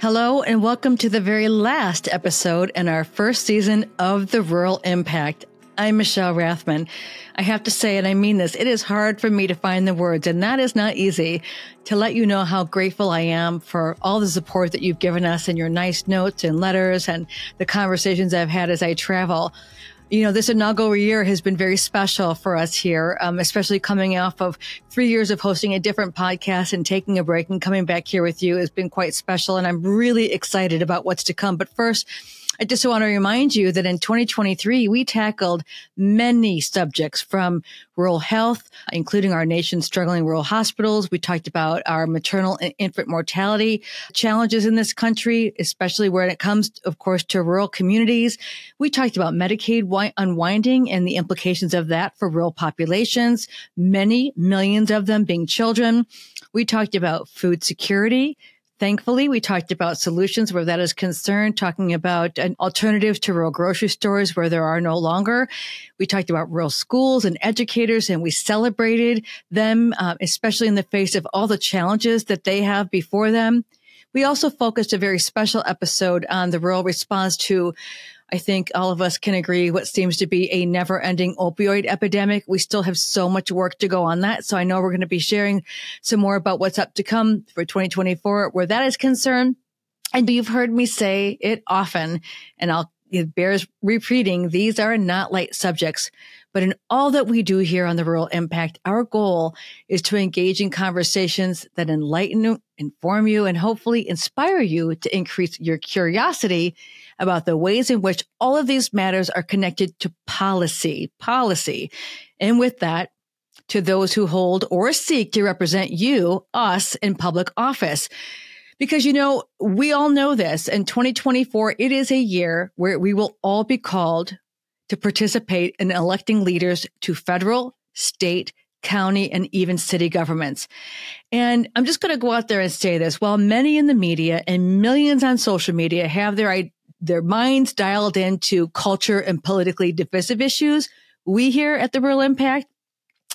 Hello, and welcome to the very last episode in our first season of The Rural Impact. I'm Michelle Rathman. I have to say, and I mean this, it is hard for me to find the words, and that is not easy to let you know how grateful I am for all the support that you've given us and your nice notes and letters and the conversations I've had as I travel you know, this inaugural year has been very special for us here, um, especially coming off of three years of hosting a different podcast and taking a break and coming back here with you has been quite special. And I'm really excited about what's to come. But first, I just want to remind you that in 2023, we tackled many subjects from rural health, including our nation's struggling rural hospitals. We talked about our maternal and infant mortality challenges in this country, especially when it comes, of course, to rural communities. We talked about Medicaid unwinding and the implications of that for rural populations, many millions of them being children. We talked about food security Thankfully, we talked about solutions where that is concerned, talking about an alternative to rural grocery stores where there are no longer. We talked about rural schools and educators, and we celebrated them, uh, especially in the face of all the challenges that they have before them. We also focused a very special episode on the rural response to I think all of us can agree what seems to be a never ending opioid epidemic. We still have so much work to go on that. So I know we're going to be sharing some more about what's up to come for 2024 where that is concerned. And you've heard me say it often, and I'll it bears repeating. These are not light subjects, but in all that we do here on the Rural Impact, our goal is to engage in conversations that enlighten, inform you, and hopefully inspire you to increase your curiosity about the ways in which all of these matters are connected to policy, policy. And with that, to those who hold or seek to represent you, us in public office. Because, you know, we all know this in 2024, it is a year where we will all be called to participate in electing leaders to federal, state, county, and even city governments. And I'm just going to go out there and say this. While many in the media and millions on social media have their their minds dialed into culture and politically divisive issues. We here at the Rural Impact,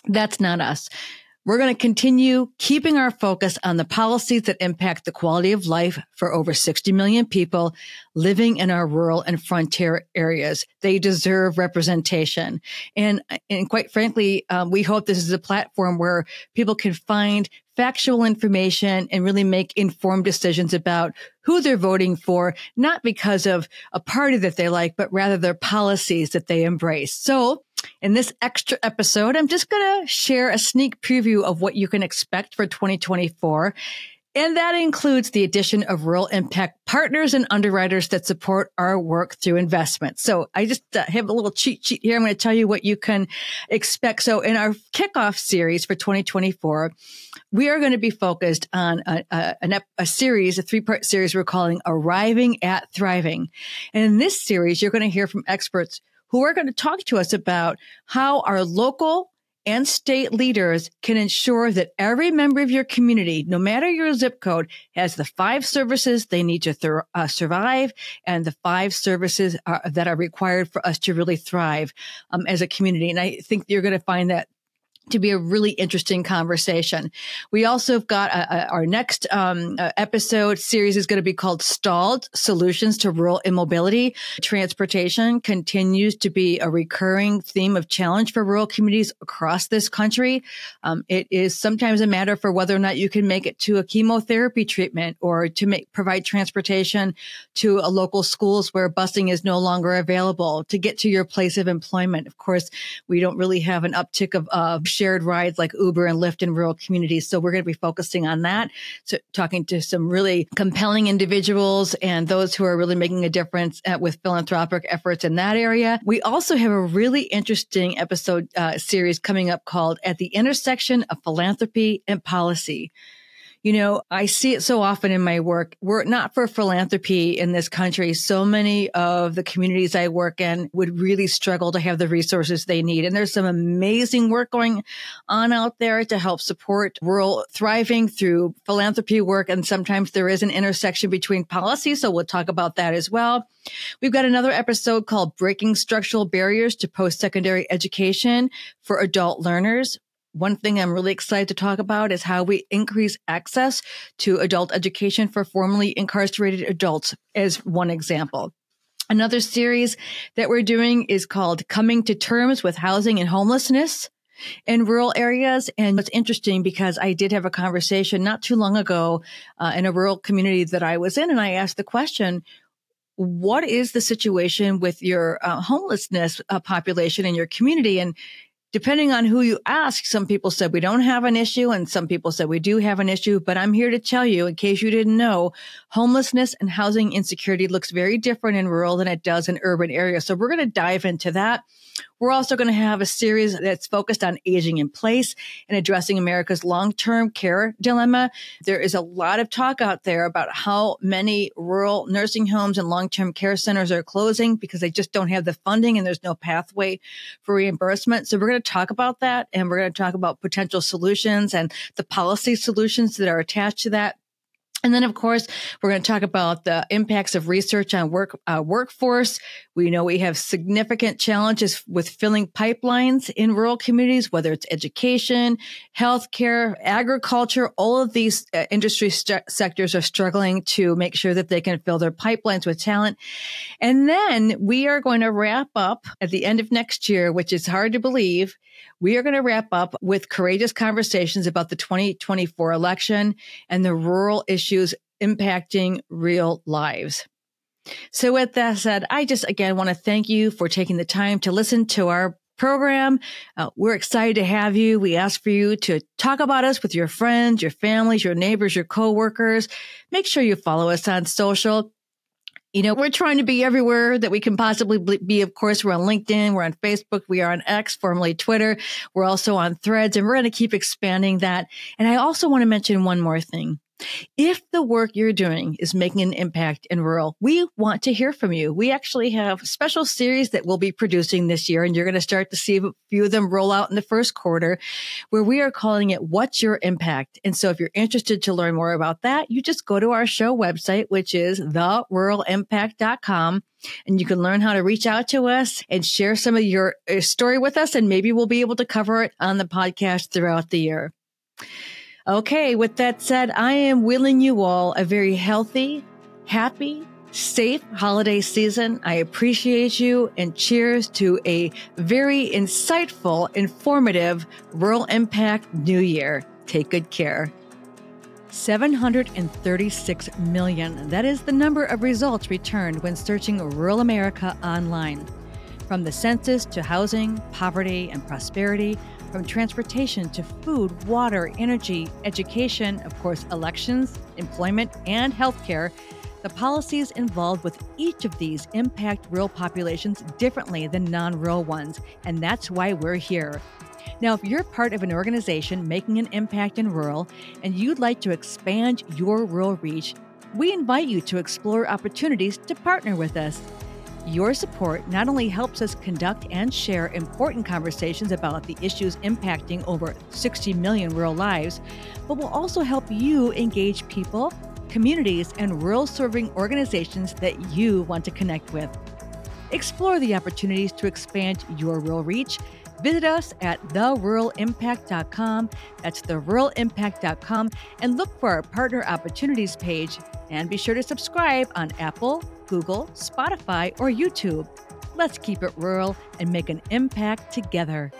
that's not us. We're going to continue keeping our focus on the policies that impact the quality of life for over 60 million people living in our rural and frontier areas. They deserve representation. And, and quite frankly, um, we hope this is a platform where people can find factual information and really make informed decisions about who they're voting for, not because of a party that they like, but rather their policies that they embrace. So in this extra episode, I'm just going to share a sneak preview of what you can expect for 2024. And that includes the addition of rural impact partners and underwriters that support our work through investment. So I just uh, have a little cheat sheet here. I'm going to tell you what you can expect. So in our kickoff series for 2024, we are going to be focused on a, a, a series, a three part series we're calling Arriving at Thriving. And in this series, you're going to hear from experts who are going to talk to us about how our local and state leaders can ensure that every member of your community, no matter your zip code, has the five services they need to th- uh, survive and the five services are, that are required for us to really thrive um, as a community. And I think you're going to find that to be a really interesting conversation. We also have got a, a, our next um, uh, episode series is going to be called Stalled Solutions to Rural Immobility. Transportation continues to be a recurring theme of challenge for rural communities across this country. Um, it is sometimes a matter for whether or not you can make it to a chemotherapy treatment or to make, provide transportation to a local schools where busing is no longer available to get to your place of employment. Of course, we don't really have an uptick of uh, shared rides like Uber and Lyft in rural communities. So we're going to be focusing on that. So talking to some really compelling individuals and those who are really making a difference at, with philanthropic efforts in that area. We also have a really interesting episode uh, series coming up called At the Intersection of Philanthropy and Policy. You know, I see it so often in my work. We're not for philanthropy in this country. So many of the communities I work in would really struggle to have the resources they need. And there's some amazing work going on out there to help support rural thriving through philanthropy work. And sometimes there is an intersection between policy. So we'll talk about that as well. We've got another episode called Breaking Structural Barriers to Post Secondary Education for Adult Learners One thing I'm really excited to talk about is how we increase access to adult education for formerly incarcerated adults, as one example. Another series that we're doing is called Coming to Terms with Housing and Homelessness in rural areas. And it's interesting because I did have a conversation not too long ago uh, in a rural community that I was in, and I asked the question, what is the situation with your uh, homelessness uh, population in your community? And depending on who you ask, some people said we don't have an issue and some people said we do have an issue. But I'm here to tell you, in case you didn't know, homelessness and housing insecurity looks very different in rural than it does in urban areas. So we're going to dive into that. We're also going to have a series that's focused on aging in place and addressing America's long-term care dilemma. There is a lot of talk out there about how many rural nursing homes and long-term care centers are closing because they just don't have the funding and there's no pathway for reimbursement. So we're going to talk about that and we're going to talk about potential solutions and the policy solutions that are attached to that. And then, of course, we're going to talk about the impacts of research on work uh, workforce. We know we have significant challenges with filling pipelines in rural communities, whether it's education, healthcare, agriculture. All of these uh, industry st- sectors are struggling to make sure that they can fill their pipelines with talent. And then we are going to wrap up at the end of next year, which is hard to believe we are going to wrap up with courageous conversations about the 2024 election and the rural issues impacting real lives. So with that said, I just again want to thank you for taking the time to listen to our program. Uh, we're excited to have you. We ask for you to talk about us with your friends, your families, your neighbors, your coworkers. Make sure you follow us on social. You know, we're trying to be everywhere that we can possibly be. Of course, we're on LinkedIn, we're on Facebook, we are on X, formerly Twitter. We're also on threads and we're going to keep expanding that. And I also want to mention one more thing. If the work you're doing is making an impact in rural, we want to hear from you. We actually have a special series that we'll be producing this year, and you're going to start to see a few of them roll out in the first quarter, where we are calling it What's Your Impact? And so if you're interested to learn more about that, you just go to our show website, which is theruralimpact.com. And you can learn how to reach out to us and share some of your uh, story with us. And maybe we'll be able to cover it on the podcast throughout the year. Okay, with that said, I am willing you all a very healthy, happy, safe holiday season. I appreciate you and cheers to a very insightful, informative Rural Impact New Year. Take good care. 736 million. That is the number of results returned when searching rural America online. From the census to housing, poverty, and prosperity, from transportation to food, water, energy, education, of course, elections, employment, and healthcare, the policies involved with each of these impact rural populations differently than non rural ones, and that's why we're here. Now, if you're part of an organization making an impact in rural and you'd like to expand your rural reach, we invite you to explore opportunities to partner with us. Your support not only helps us conduct and share important conversations about the issues impacting over 60 million rural lives, but will also help you engage people, communities, and rural serving organizations that you want to connect with. Explore the opportunities to expand your rural reach. Visit us at theruralimpact.com. That's theruralimpact.com and look for our partner opportunities page. And be sure to subscribe on Apple, Google, Spotify, or YouTube. Let's keep it rural and make an impact together.